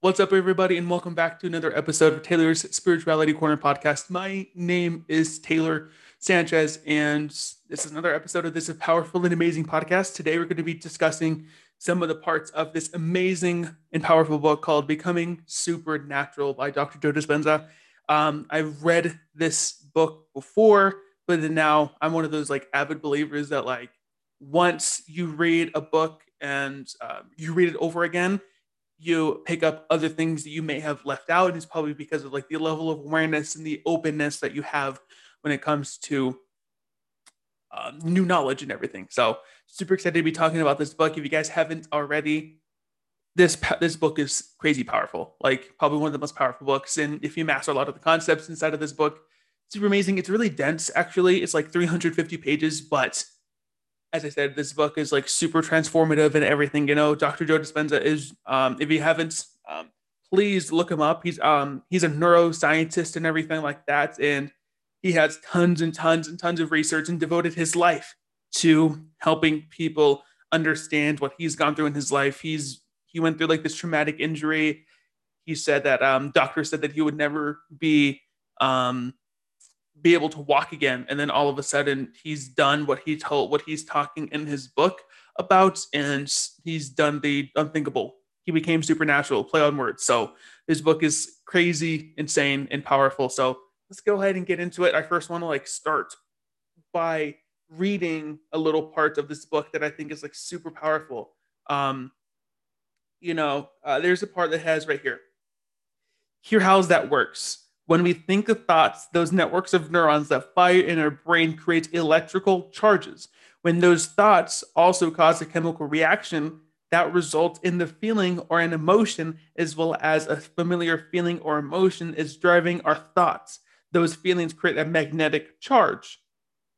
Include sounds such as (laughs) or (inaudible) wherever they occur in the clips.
What's up, everybody, and welcome back to another episode of Taylor's Spirituality Corner podcast. My name is Taylor Sanchez, and this is another episode of this powerful and amazing podcast. Today, we're going to be discussing some of the parts of this amazing and powerful book called Becoming Supernatural by Dr. Joe Dispenza. Um, I've read this book before, but now I'm one of those like avid believers that like once you read a book and uh, you read it over again, you pick up other things that you may have left out. And it's probably because of like the level of awareness and the openness that you have when it comes to uh, new knowledge and everything. So super excited to be talking about this book. If you guys haven't already, this this book is crazy powerful. Like probably one of the most powerful books. And if you master a lot of the concepts inside of this book, super amazing. It's really dense. Actually, it's like 350 pages, but as I said, this book is like super transformative and everything. You know, Dr. Joe Dispenza is, um, if you haven't, um, please look him up. He's um, he's a neuroscientist and everything like that, and he has tons and tons and tons of research and devoted his life to helping people understand what he's gone through in his life. He's he went through like this traumatic injury. He said that um, doctor said that he would never be um, be able to walk again. And then all of a sudden he's done what he told what he's talking in his book about and he's done the unthinkable. He became supernatural. Play on words. So his book is crazy insane and powerful. So let's go ahead and get into it. I first want to like start by reading a little part of this book that i think is like super powerful. Um you know uh, there's a part that has right here. Here how's that works when we think of thoughts, those networks of neurons that fire in our brain create electrical charges. When those thoughts also cause a chemical reaction that results in the feeling or an emotion, as well as a familiar feeling or emotion is driving our thoughts. Those feelings create a magnetic charge.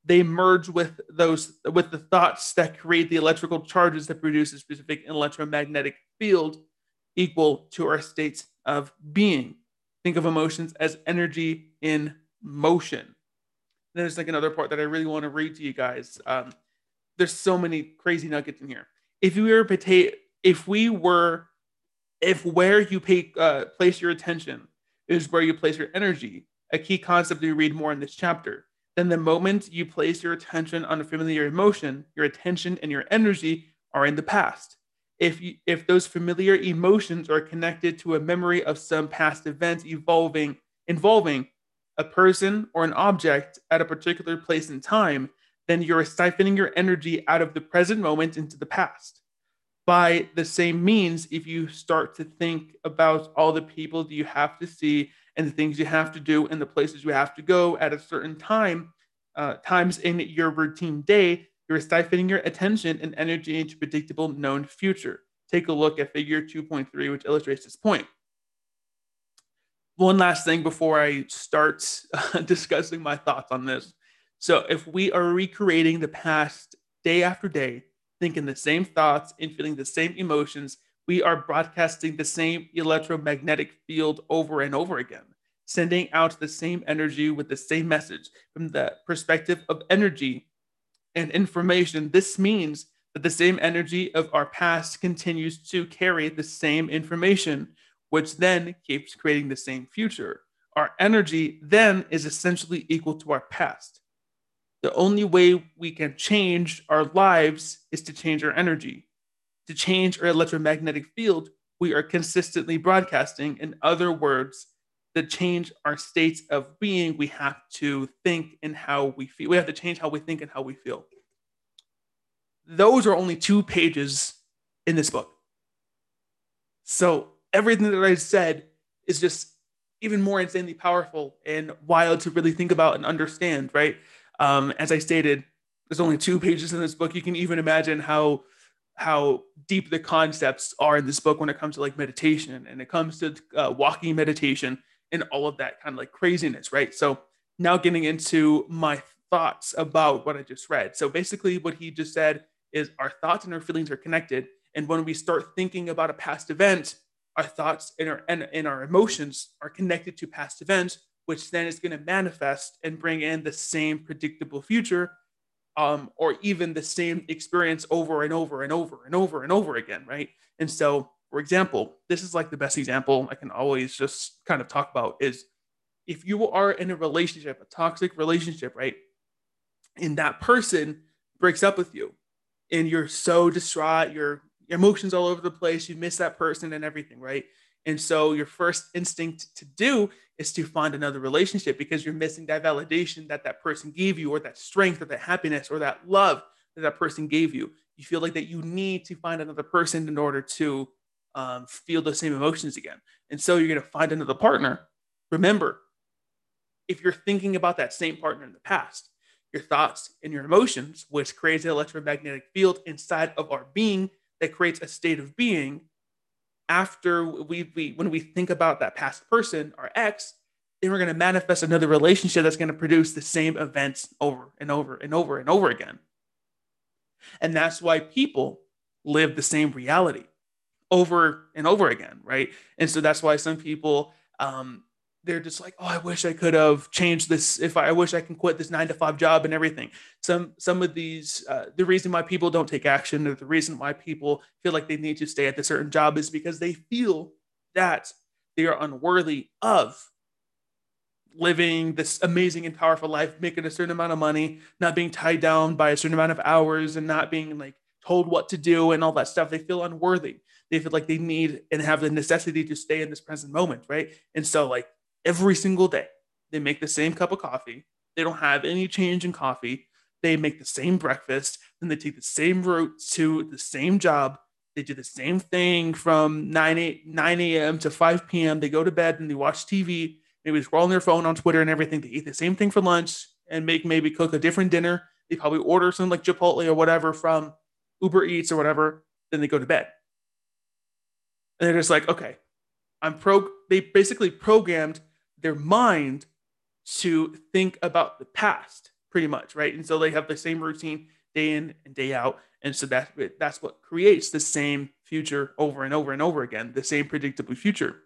They merge with those with the thoughts that create the electrical charges that produce a specific electromagnetic field equal to our states of being think of emotions as energy in motion. There's like another part that I really want to read to you guys. Um, there's so many crazy nuggets in here. If you were potato, if we were, if where you pay uh, place your attention is where you place your energy, a key concept you read more in this chapter. Then the moment you place your attention on a familiar emotion, your attention and your energy are in the past if you, if those familiar emotions are connected to a memory of some past event evolving involving a person or an object at a particular place in time, then you're siphoning your energy out of the present moment into the past. By the same means, if you start to think about all the people that you have to see and the things you have to do and the places you have to go at a certain time, uh, times in your routine day, you're siphoning your attention and energy into predictable known future. Take a look at figure 2.3, which illustrates this point. One last thing before I start (laughs) discussing my thoughts on this. So, if we are recreating the past day after day, thinking the same thoughts and feeling the same emotions, we are broadcasting the same electromagnetic field over and over again, sending out the same energy with the same message. From the perspective of energy, and information, this means that the same energy of our past continues to carry the same information, which then keeps creating the same future. Our energy then is essentially equal to our past. The only way we can change our lives is to change our energy. To change our electromagnetic field, we are consistently broadcasting. In other words, to change our states of being, we have to think and how we feel. We have to change how we think and how we feel. Those are only two pages in this book. So everything that I said is just even more insanely powerful and wild to really think about and understand, right? Um, as I stated, there's only two pages in this book. You can even imagine how how deep the concepts are in this book when it comes to like meditation and it comes to uh, walking meditation and all of that kind of like craziness, right? So now getting into my thoughts about what I just read. So basically, what he just said is our thoughts and our feelings are connected. And when we start thinking about a past event, our thoughts and our and, and our emotions are connected to past events, which then is going to manifest and bring in the same predictable future, um, or even the same experience over and over and over and over and over again, right? And so For example, this is like the best example I can always just kind of talk about is if you are in a relationship, a toxic relationship, right? And that person breaks up with you and you're so distraught, your emotions all over the place, you miss that person and everything, right? And so your first instinct to do is to find another relationship because you're missing that validation that that person gave you or that strength or that happiness or that love that that person gave you. You feel like that you need to find another person in order to um, feel the same emotions again. And so you're going to find another partner. Remember, if you're thinking about that same partner in the past, your thoughts and your emotions, which creates an electromagnetic field inside of our being that creates a state of being. After we, we when we think about that past person, our ex, then we're going to manifest another relationship that's going to produce the same events over and over and over and over again. And that's why people live the same reality over and over again, right? And so that's why some people um, they're just like, oh, I wish I could have changed this. If I, I, wish I can quit this nine to five job and everything. Some some of these, uh, the reason why people don't take action, or the reason why people feel like they need to stay at the certain job, is because they feel that they are unworthy of living this amazing and powerful life, making a certain amount of money, not being tied down by a certain amount of hours, and not being like told what to do and all that stuff. They feel unworthy. They feel like they need and have the necessity to stay in this present moment, right? And so, like every single day, they make the same cup of coffee. They don't have any change in coffee. They make the same breakfast, then they take the same route to the same job. They do the same thing from 9, 8, 9 a.m. to 5 p.m. They go to bed and they watch TV, maybe scroll on their phone on Twitter and everything. They eat the same thing for lunch and make maybe cook a different dinner. They probably order something like Chipotle or whatever from Uber Eats or whatever. Then they go to bed. And they're just like, okay, I'm pro. They basically programmed their mind to think about the past, pretty much, right? And so they have the same routine day in and day out, and so that's that's what creates the same future over and over and over again, the same predictable future,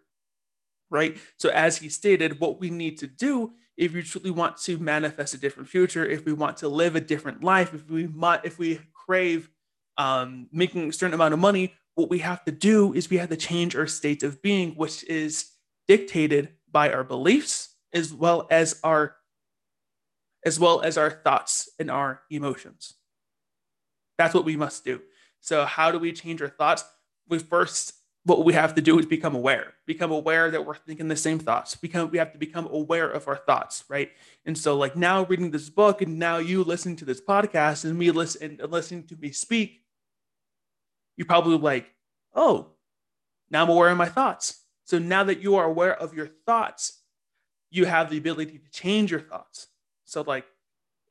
right? So as he stated, what we need to do if you truly want to manifest a different future, if we want to live a different life, if we if we crave um, making a certain amount of money, what we have to do is we have to change our state of being, which is dictated by our beliefs as well as our as well as our thoughts and our emotions. That's what we must do. So how do we change our thoughts? We first what we have to do is become aware become aware that we're thinking the same thoughts become we have to become aware of our thoughts right and so like now reading this book and now you listening to this podcast and me listen and listening to me speak you're probably like, oh, now I'm aware of my thoughts. So now that you are aware of your thoughts, you have the ability to change your thoughts. So, like,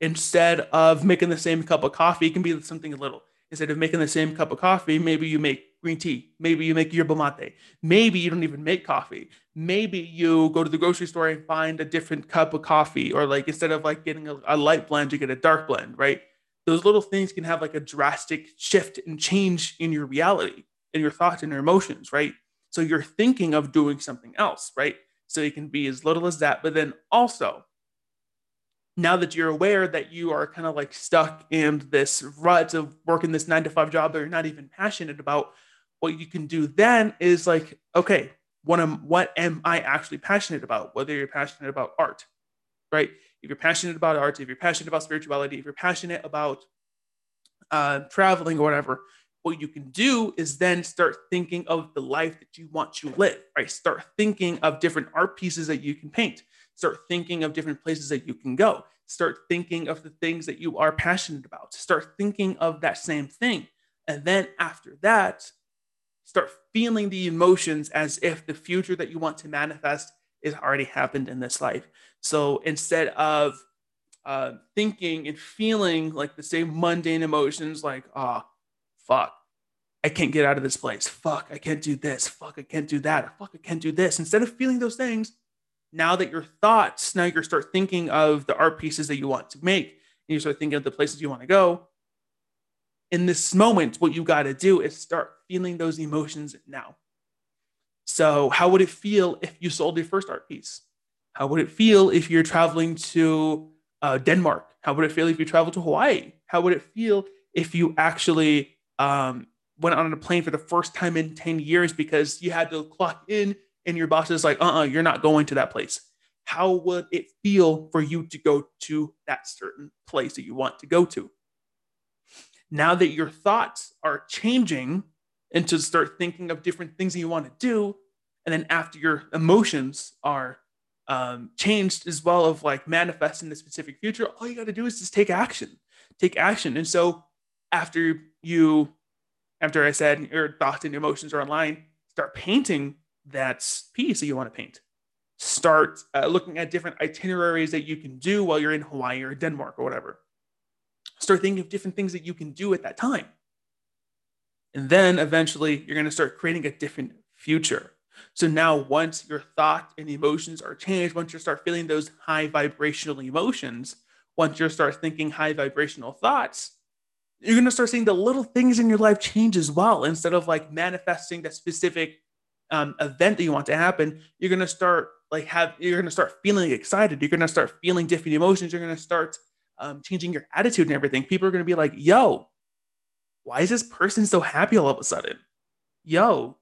instead of making the same cup of coffee, it can be something a little. Instead of making the same cup of coffee, maybe you make green tea. Maybe you make yerba mate. Maybe you don't even make coffee. Maybe you go to the grocery store and find a different cup of coffee, or like instead of like getting a, a light blend, you get a dark blend, right? Those little things can have like a drastic shift and change in your reality and your thoughts and your emotions, right? So you're thinking of doing something else, right? So it can be as little as that. But then also, now that you're aware that you are kind of like stuck in this rut of working this nine to five job that you're not even passionate about, what you can do then is like, okay, what am what am I actually passionate about? Whether you're passionate about art, right? If you're passionate about art, if you're passionate about spirituality, if you're passionate about uh, traveling or whatever, what you can do is then start thinking of the life that you want to live, right? Start thinking of different art pieces that you can paint. Start thinking of different places that you can go. Start thinking of the things that you are passionate about. Start thinking of that same thing. And then after that, start feeling the emotions as if the future that you want to manifest is already happened in this life. So instead of uh, thinking and feeling like the same mundane emotions, like, oh, fuck, I can't get out of this place. Fuck, I can't do this. Fuck, I can't do that. Fuck, I can't do this. Instead of feeling those things, now that your thoughts, now you start thinking of the art pieces that you want to make, and you start thinking of the places you want to go. In this moment, what you got to do is start feeling those emotions now. So, how would it feel if you sold your first art piece? How would it feel if you're traveling to uh, Denmark? How would it feel if you travel to Hawaii? How would it feel if you actually um, went on a plane for the first time in 10 years because you had to clock in and your boss is like, uh uh-uh, uh, you are not going to that place. How would it feel for you to go to that certain place that you want to go to? Now that your thoughts are changing and to start thinking of different things that you want to do, and then after your emotions are um, changed as well of like manifesting the specific future, all you got to do is just take action, take action. And so after you, after I said your thoughts and emotions are online, start painting that piece that you want to paint. Start uh, looking at different itineraries that you can do while you're in Hawaii or Denmark or whatever. Start thinking of different things that you can do at that time. And then eventually you're going to start creating a different future. So now, once your thoughts and emotions are changed, once you start feeling those high vibrational emotions, once you start thinking high vibrational thoughts, you're going to start seeing the little things in your life change as well. Instead of like manifesting that specific um, event that you want to happen, you're going to start like have you're going to start feeling excited. You're going to start feeling different emotions. You're going to start um, changing your attitude and everything. People are going to be like, "Yo, why is this person so happy all of a sudden? Yo,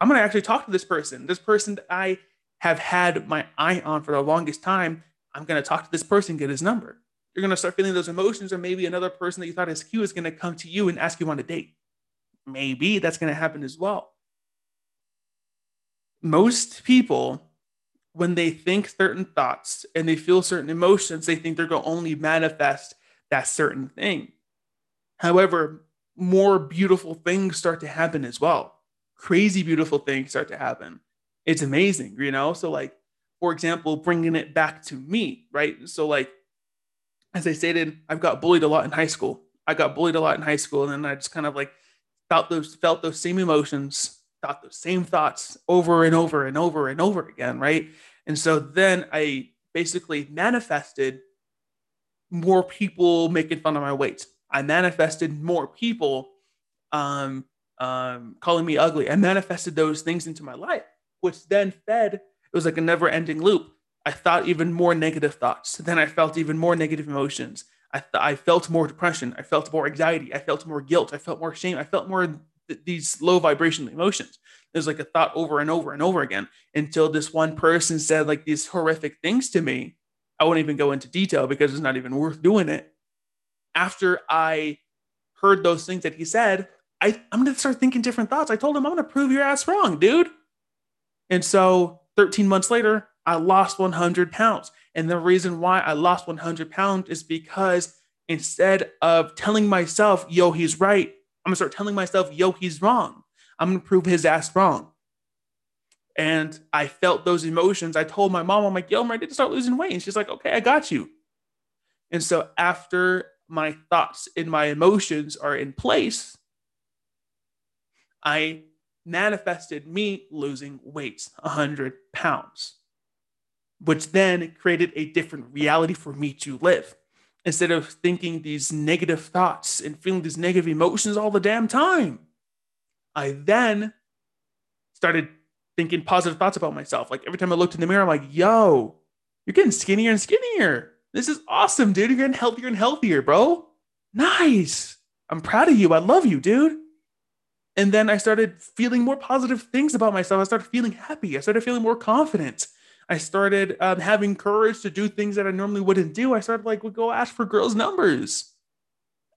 I'm going to actually talk to this person. This person that I have had my eye on for the longest time. I'm going to talk to this person, get his number. You're going to start feeling those emotions, or maybe another person that you thought is cute is going to come to you and ask you on a date. Maybe that's going to happen as well. Most people, when they think certain thoughts and they feel certain emotions, they think they're going to only manifest that certain thing. However, more beautiful things start to happen as well crazy beautiful things start to happen. It's amazing, you know? So, like, for example, bringing it back to me, right? So, like, as I stated, I've got bullied a lot in high school. I got bullied a lot in high school, and then I just kind of like felt those felt those same emotions, thought those same thoughts over and over and over and over again, right? And so then I basically manifested more people making fun of my weight. I manifested more people um, um, calling me ugly. I manifested those things into my life, which then fed, it was like a never ending loop. I thought even more negative thoughts. Then I felt even more negative emotions. I, th- I felt more depression. I felt more anxiety. I felt more guilt. I felt more shame. I felt more th- these low vibrational emotions. Was like a thought over and over and over again until this one person said like these horrific things to me. I won't even go into detail because it's not even worth doing it. After I heard those things that he said, I, I'm gonna start thinking different thoughts. I told him I'm gonna prove your ass wrong, dude. And so 13 months later, I lost 100 pounds. And the reason why I lost 100 pounds is because instead of telling myself, yo, he's right, I'm gonna start telling myself, yo, he's wrong. I'm gonna prove his ass wrong. And I felt those emotions. I told my mom, I'm like, yo, ready to start losing weight. And she's like, okay, I got you. And so after my thoughts and my emotions are in place, I manifested me losing weight, 100 pounds, which then created a different reality for me to live. Instead of thinking these negative thoughts and feeling these negative emotions all the damn time, I then started thinking positive thoughts about myself. Like every time I looked in the mirror, I'm like, yo, you're getting skinnier and skinnier. This is awesome, dude. You're getting healthier and healthier, bro. Nice. I'm proud of you. I love you, dude. And then I started feeling more positive things about myself. I started feeling happy. I started feeling more confident. I started um, having courage to do things that I normally wouldn't do. I started like would go ask for girls' numbers.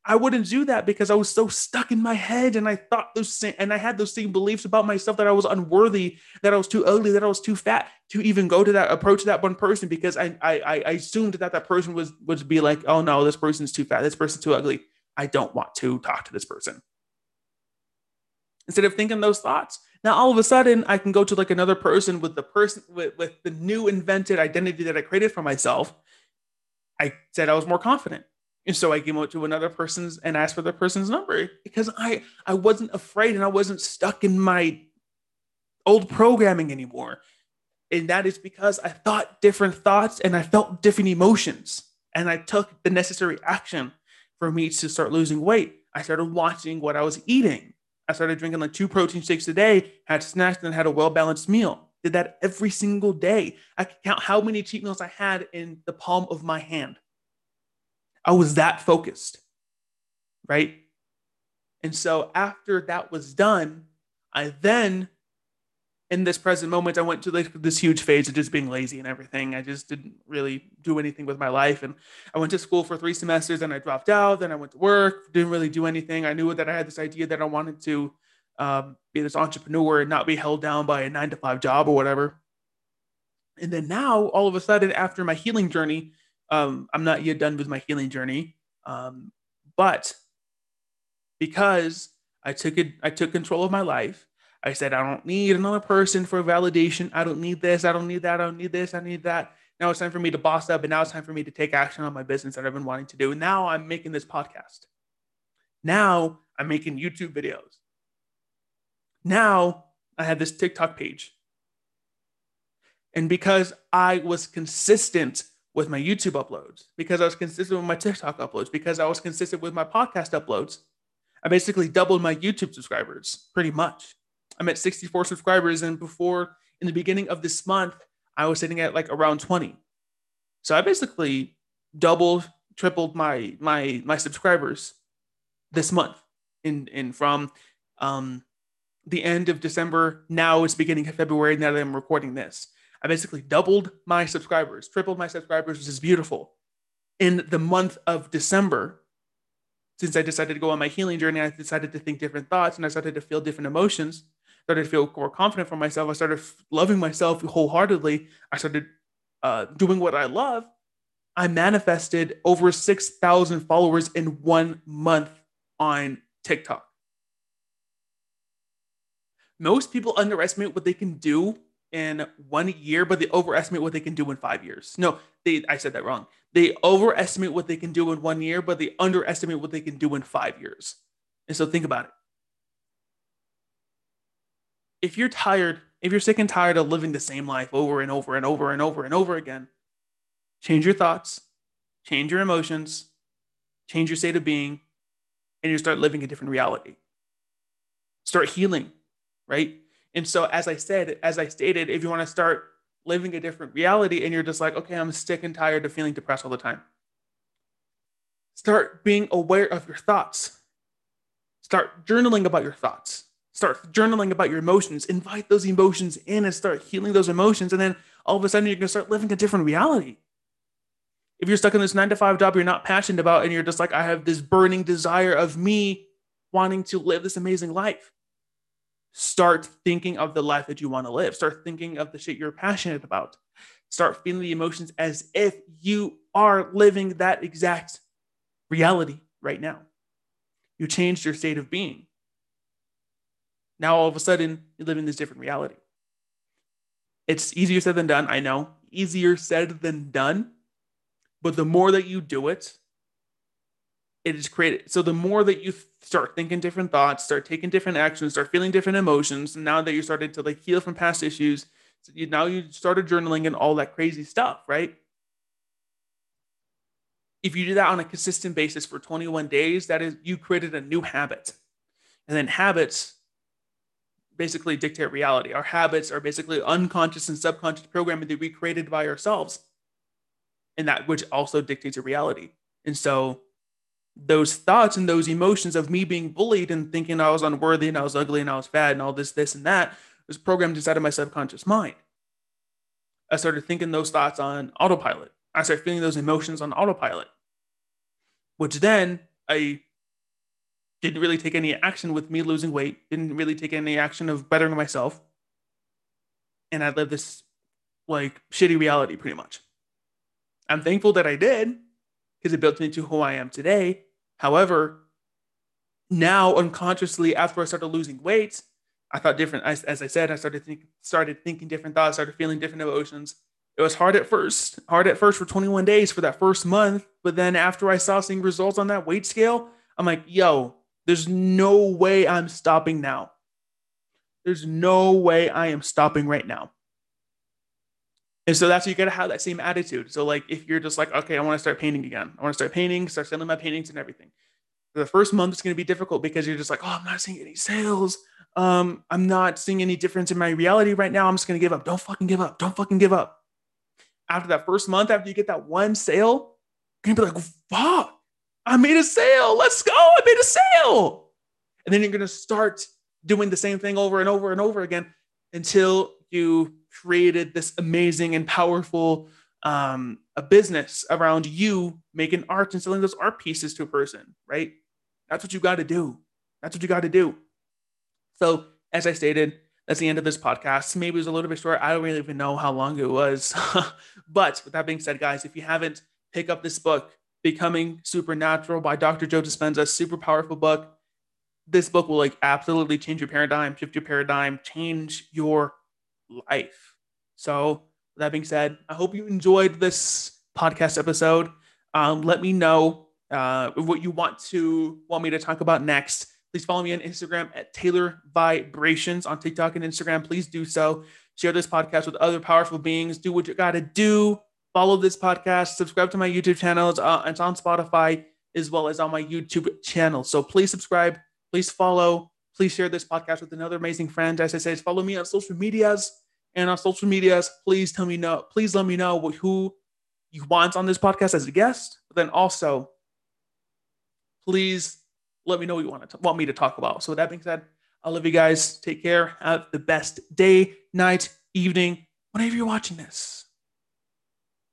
I wouldn't do that because I was so stuck in my head, and I thought those same, and I had those same beliefs about myself that I was unworthy, that I was too ugly, that I was too fat to even go to that approach that one person because I I, I assumed that that person was would be like, oh no, this person's too fat, this person's too ugly. I don't want to talk to this person instead of thinking those thoughts. Now all of a sudden I can go to like another person with the person with, with the new invented identity that I created for myself. I said I was more confident. And so I came out to another person's and asked for the person's number because I I wasn't afraid and I wasn't stuck in my old programming anymore. And that is because I thought different thoughts and I felt different emotions. And I took the necessary action for me to start losing weight. I started watching what I was eating. I started drinking like two protein shakes a day, had snacks, and had a well balanced meal. Did that every single day. I could count how many cheat meals I had in the palm of my hand. I was that focused, right? And so after that was done, I then in this present moment, I went to like this huge phase of just being lazy and everything. I just didn't really do anything with my life. And I went to school for three semesters and I dropped out. Then I went to work, didn't really do anything. I knew that I had this idea that I wanted to um, be this entrepreneur and not be held down by a nine to five job or whatever. And then now, all of a sudden, after my healing journey, um, I'm not yet done with my healing journey. Um, but because I took it, I took control of my life I said, I don't need another person for validation. I don't need this. I don't need that. I don't need this. I need that. Now it's time for me to boss up. And now it's time for me to take action on my business that I've been wanting to do. And now I'm making this podcast. Now I'm making YouTube videos. Now I have this TikTok page. And because I was consistent with my YouTube uploads, because I was consistent with my TikTok uploads, because I was consistent with my podcast uploads, I basically doubled my YouTube subscribers pretty much. I'm at 64 subscribers, and before in the beginning of this month, I was sitting at like around 20. So I basically doubled, tripled my my my subscribers this month. In in from um, the end of December, now it's beginning of February. Now that I'm recording this, I basically doubled my subscribers, tripled my subscribers, which is beautiful. In the month of December, since I decided to go on my healing journey, I decided to think different thoughts and I started to feel different emotions started to feel more confident for myself. I started loving myself wholeheartedly. I started uh, doing what I love. I manifested over 6,000 followers in one month on TikTok. Most people underestimate what they can do in one year, but they overestimate what they can do in five years. No, they I said that wrong. They overestimate what they can do in one year, but they underestimate what they can do in five years. And so think about it if you're tired, if you're sick and tired of living the same life over and over and over and over and over again, change your thoughts, change your emotions, change your state of being, and you start living a different reality. Start healing, right? And so, as I said, as I stated, if you want to start living a different reality and you're just like, okay, I'm sick and tired of feeling depressed all the time, start being aware of your thoughts. Start journaling about your thoughts start journaling about your emotions, invite those emotions in and start healing those emotions. And then all of a sudden, you're going to start living a different reality. If you're stuck in this nine to five job you're not passionate about, and you're just like, I have this burning desire of me wanting to live this amazing life, start thinking of the life that you want to live. Start thinking of the shit you're passionate about. Start feeling the emotions as if you are living that exact reality right now. You changed your state of being now all of a sudden you live in this different reality. It's easier said than done. I know. Easier said than done. But the more that you do it, it is created. So the more that you start thinking different thoughts, start taking different actions, start feeling different emotions, and now that you started to like heal from past issues, so you, now you started journaling and all that crazy stuff, right? If you do that on a consistent basis for 21 days, that is you created a new habit. And then habits basically dictate reality. Our habits are basically unconscious and subconscious programming that we created by ourselves, and that which also dictates a reality. And so, those thoughts and those emotions of me being bullied and thinking I was unworthy and I was ugly and I was fat and all this, this, and that was programmed inside of my subconscious mind. I started thinking those thoughts on autopilot. I started feeling those emotions on autopilot, which then I didn't really take any action with me losing weight, didn't really take any action of bettering myself. And I lived this like shitty reality pretty much. I'm thankful that I did because it built me to who I am today. However, now unconsciously, after I started losing weight, I thought different. As, as I said, I started think, started thinking different thoughts, started feeling different emotions. It was hard at first, hard at first for 21 days for that first month. But then after I saw seeing results on that weight scale, I'm like, yo, there's no way I'm stopping now. There's no way I am stopping right now. And so that's you gotta have that same attitude. So like if you're just like, okay, I want to start painting again. I want to start painting, start selling my paintings and everything. The first month is gonna be difficult because you're just like, oh, I'm not seeing any sales. Um, I'm not seeing any difference in my reality right now. I'm just gonna give up. Don't fucking give up. Don't fucking give up. After that first month, after you get that one sale, you're gonna be like, fuck, I made a sale. Let's go. I made a sale. And then you're going to start doing the same thing over and over and over again until you created this amazing and powerful um, a business around you making art and selling those art pieces to a person, right? That's what you got to do. That's what you got to do. So, as I stated, that's the end of this podcast. Maybe it was a little bit short. I don't really even know how long it was. (laughs) but with that being said, guys, if you haven't, pick up this book, Becoming Supernatural by Dr. Joe Dispenza. Super powerful book. This book will like absolutely change your paradigm, shift your paradigm, change your life. So, that being said, I hope you enjoyed this podcast episode. Um, let me know uh, what you want to want me to talk about next. Please follow me on Instagram at Taylor Vibrations on TikTok and Instagram. Please do so. Share this podcast with other powerful beings. Do what you got to do. Follow this podcast. Subscribe to my YouTube channel. It's, uh, it's on Spotify as well as on my YouTube channel. So please subscribe. Please follow. Please share this podcast with another amazing friend. As I said, follow me on social medias and on social medias. Please tell me know. Please let me know who you want on this podcast as a guest. But then also, please let me know what you want to want me to talk about. So that being said, I love you guys. Take care. Have the best day, night, evening, whenever you're watching this.